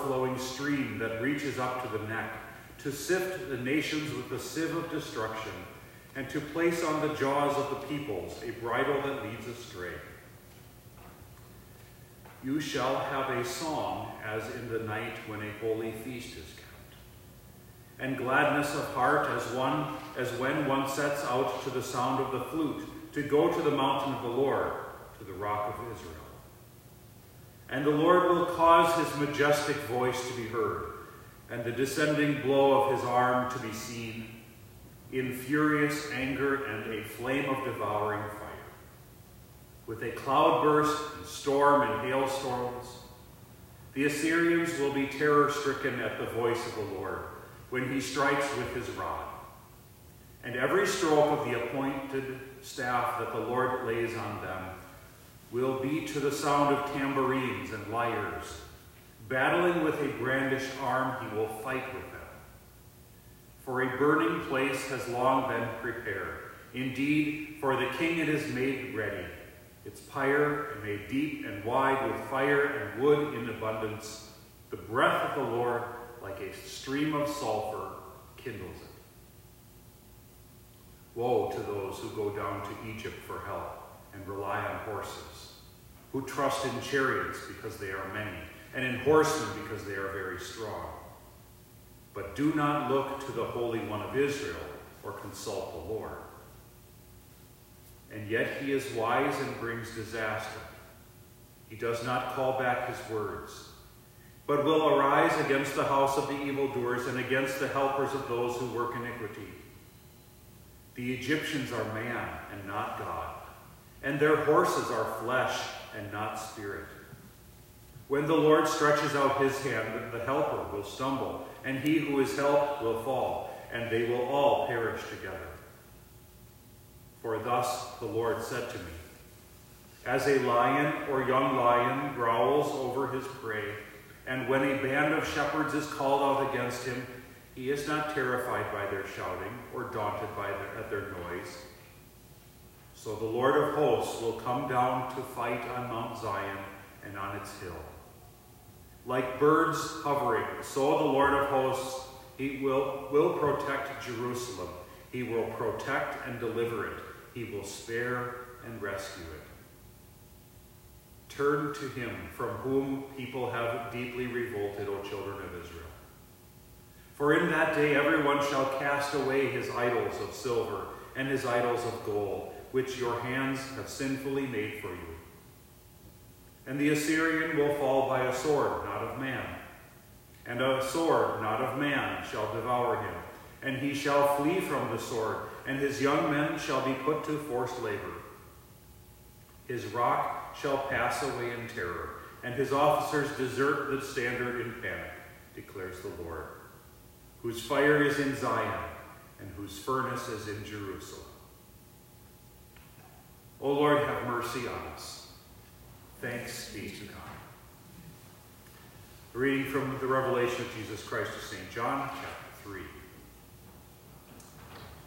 overflowing stream that reaches up to the neck, to sift the nations with the sieve of destruction, and to place on the jaws of the peoples a bridle that leads astray. You shall have a song as in the night when a holy feast is kept, and gladness of heart as one as when one sets out to the sound of the flute, to go to the mountain of the Lord, to the rock of Israel. And the Lord will cause his majestic voice to be heard, and the descending blow of his arm to be seen, in furious anger and a flame of devouring fire with a cloudburst and storm and hailstorms. The Assyrians will be terror stricken at the voice of the Lord when he strikes with his rod. And every stroke of the appointed staff that the Lord lays on them will be to the sound of tambourines and lyres. Battling with a brandished arm, he will fight with them. For a burning place has long been prepared. Indeed, for the king it is made ready its pyre made deep and wide with fire and wood in abundance. The breath of the Lord, like a stream of sulfur, kindles it. Woe to those who go down to Egypt for help and rely on horses, who trust in chariots because they are many, and in horsemen because they are very strong. But do not look to the Holy One of Israel or consult the Lord and yet he is wise and brings disaster. He does not call back his words, but will arise against the house of the evildoers and against the helpers of those who work iniquity. The Egyptians are man and not God, and their horses are flesh and not spirit. When the Lord stretches out his hand, the helper will stumble, and he who is helped will fall, and they will all perish together. For thus the Lord said to me, As a lion or young lion growls over his prey, and when a band of shepherds is called out against him, he is not terrified by their shouting or daunted by their, at their noise. So the Lord of hosts will come down to fight on Mount Zion and on its hill. Like birds hovering, so the Lord of hosts he will, will protect Jerusalem. He will protect and deliver it he will spare and rescue it. Turn to him from whom people have deeply revolted, O children of Israel. For in that day everyone shall cast away his idols of silver and his idols of gold, which your hands have sinfully made for you. And the Assyrian will fall by a sword, not of man. And a sword, not of man, shall devour him. And he shall flee from the sword and his young men shall be put to forced labor. His rock shall pass away in terror, and his officers desert the standard in panic, declares the Lord, whose fire is in Zion, and whose furnace is in Jerusalem. O Lord, have mercy on us. Thanks be to God. A reading from the Revelation of Jesus Christ to St. John, chapter 3.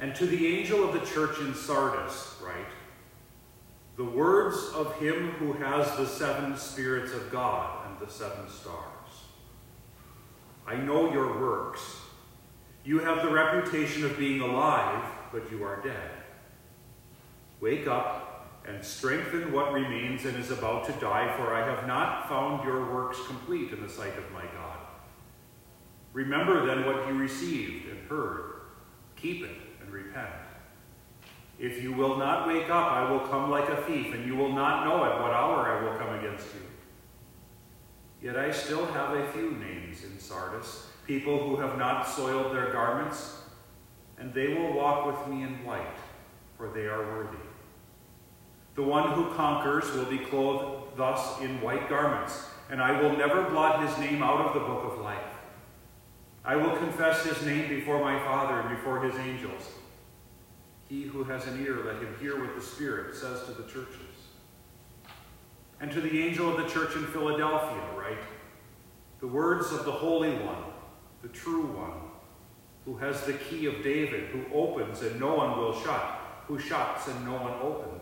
And to the angel of the church in Sardis, write, The words of him who has the seven spirits of God and the seven stars. I know your works. You have the reputation of being alive, but you are dead. Wake up and strengthen what remains and is about to die, for I have not found your works complete in the sight of my God. Remember then what you received and heard. Keep it and repent. If you will not wake up, I will come like a thief, and you will not know at what hour I will come against you. Yet I still have a few names in Sardis, people who have not soiled their garments, and they will walk with me in white, for they are worthy. The one who conquers will be clothed thus in white garments, and I will never blot his name out of the book of life. I will confess his name before my Father and before his angels. He who has an ear, let him hear what the Spirit says to the churches. And to the angel of the church in Philadelphia, write the words of the Holy One, the true one, who has the key of David, who opens and no one will shut, who shuts and no one opens.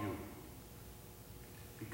you.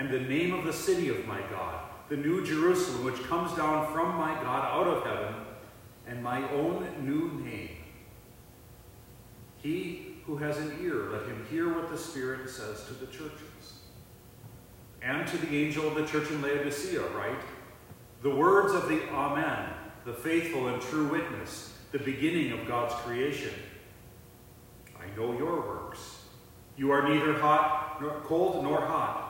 and the name of the city of my God the new Jerusalem, which comes down from my God out of heaven, and my own new name. He who has an ear, let him hear what the Spirit says to the churches. And to the angel of the church in Laodicea, write the words of the Amen, the faithful and true witness, the beginning of God's creation. I know your works. You are neither hot nor cold nor hot.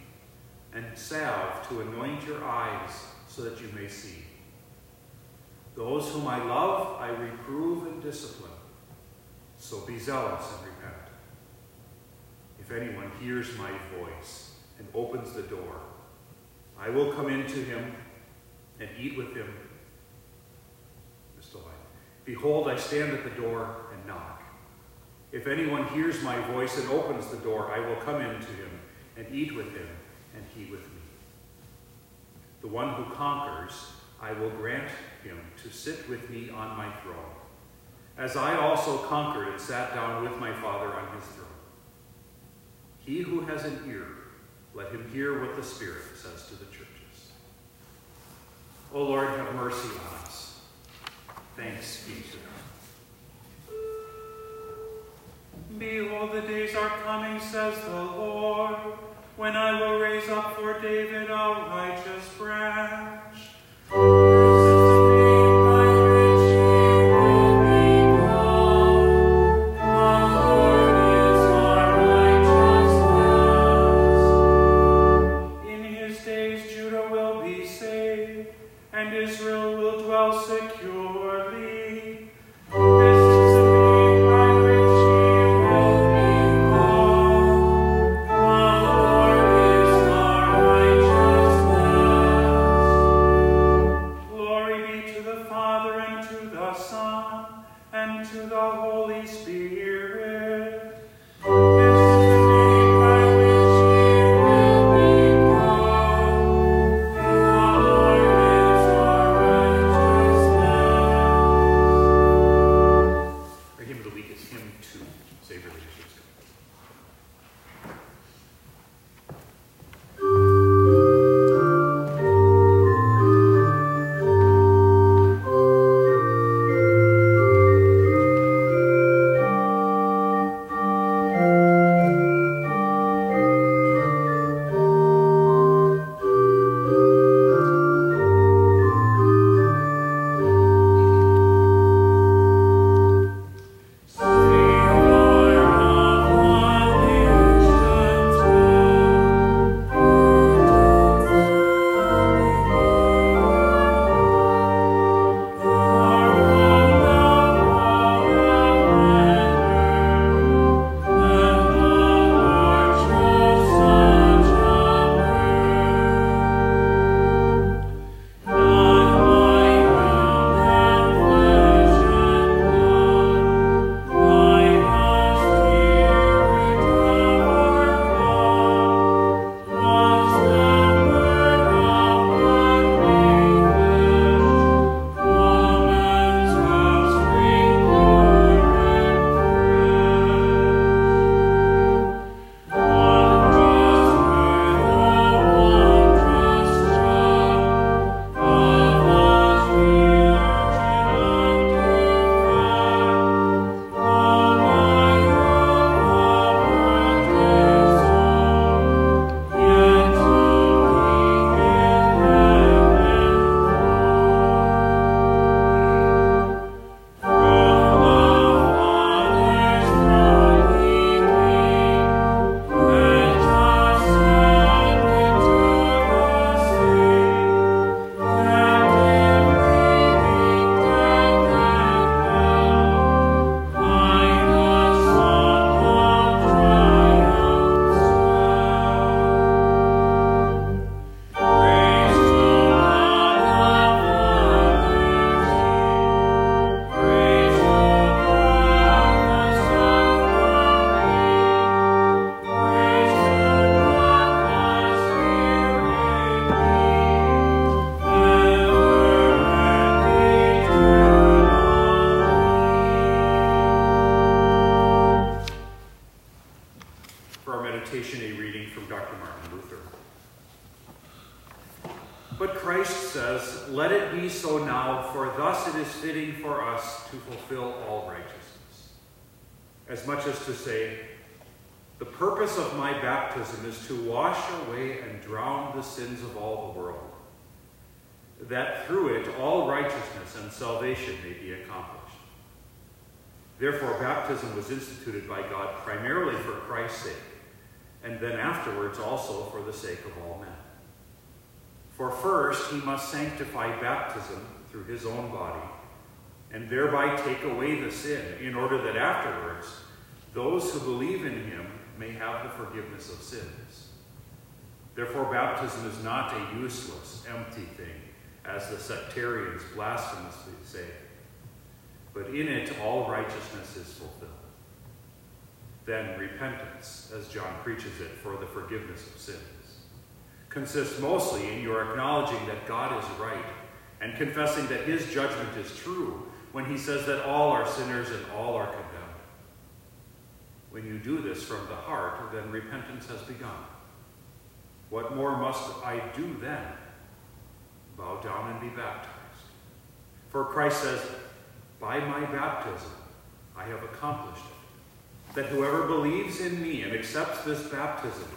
and salve to anoint your eyes so that you may see. Those whom I love, I reprove and discipline. So be zealous and repent. If anyone hears my voice and opens the door, I will come into him and eat with him. Behold, I stand at the door and knock. If anyone hears my voice and opens the door, I will come into him and eat with him and he with me. The one who conquers, I will grant him to sit with me on my throne, as I also conquered and sat down with my Father on his throne. He who has an ear, let him hear what the Spirit says to the churches. O Lord, have mercy on us. Thanks be to God. Behold, the days are coming, says the Lord when I will raise up for David a righteous branch. Purpose of my baptism is to wash away and drown the sins of all the world, that through it all righteousness and salvation may be accomplished. Therefore, baptism was instituted by God primarily for Christ's sake, and then afterwards also for the sake of all men. For first, he must sanctify baptism through his own body, and thereby take away the sin, in order that afterwards those who believe in him may have the forgiveness of sins. Therefore, baptism is not a useless, empty thing, as the sectarians blasphemously say, but in it all righteousness is fulfilled. Then repentance, as John preaches it, for the forgiveness of sins consists mostly in your acknowledging that God is right and confessing that his judgment is true when he says that all are sinners and all are condemned. When you do this from the heart, then repentance has begun. What more must I do then? Bow down and be baptized. For Christ says, By my baptism I have accomplished it, that whoever believes in me and accepts this baptism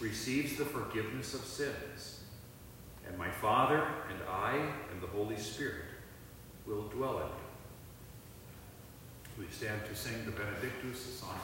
receives the forgiveness of sins. And my Father and I and the Holy Spirit will dwell in you. We stand to sing the Benedictus, song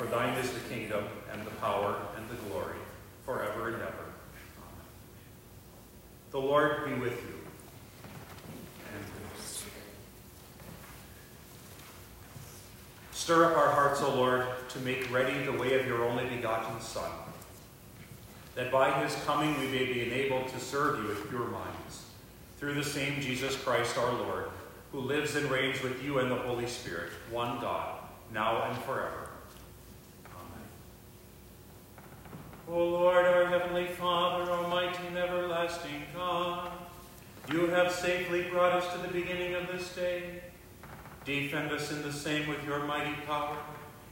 For thine is the kingdom, and the power, and the glory, forever and ever. Amen. The Lord be with you. And. Stir up our hearts, O Lord, to make ready the way of your only begotten Son, that by his coming we may be enabled to serve you with pure minds. Through the same Jesus Christ our Lord, who lives and reigns with you and the Holy Spirit, one God, now and forever. Amen. O Lord, our heavenly Father, almighty and everlasting God, you have safely brought us to the beginning of this day. Defend us in the same with your mighty power,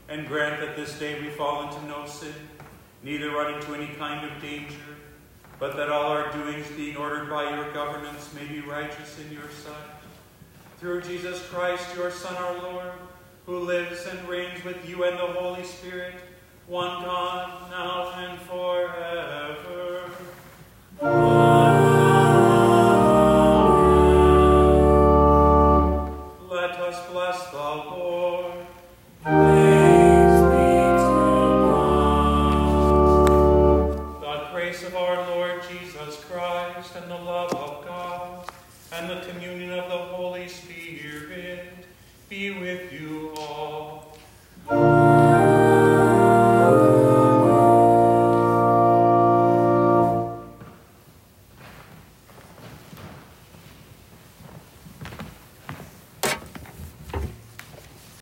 and grant that this day we fall into no sin, neither run into any kind of danger, but that all our doings, being ordered by your governance, may be righteous in your sight. Through Jesus Christ, your Son, our Lord, who lives and reigns with you and the Holy Spirit, one God, now and forever. Let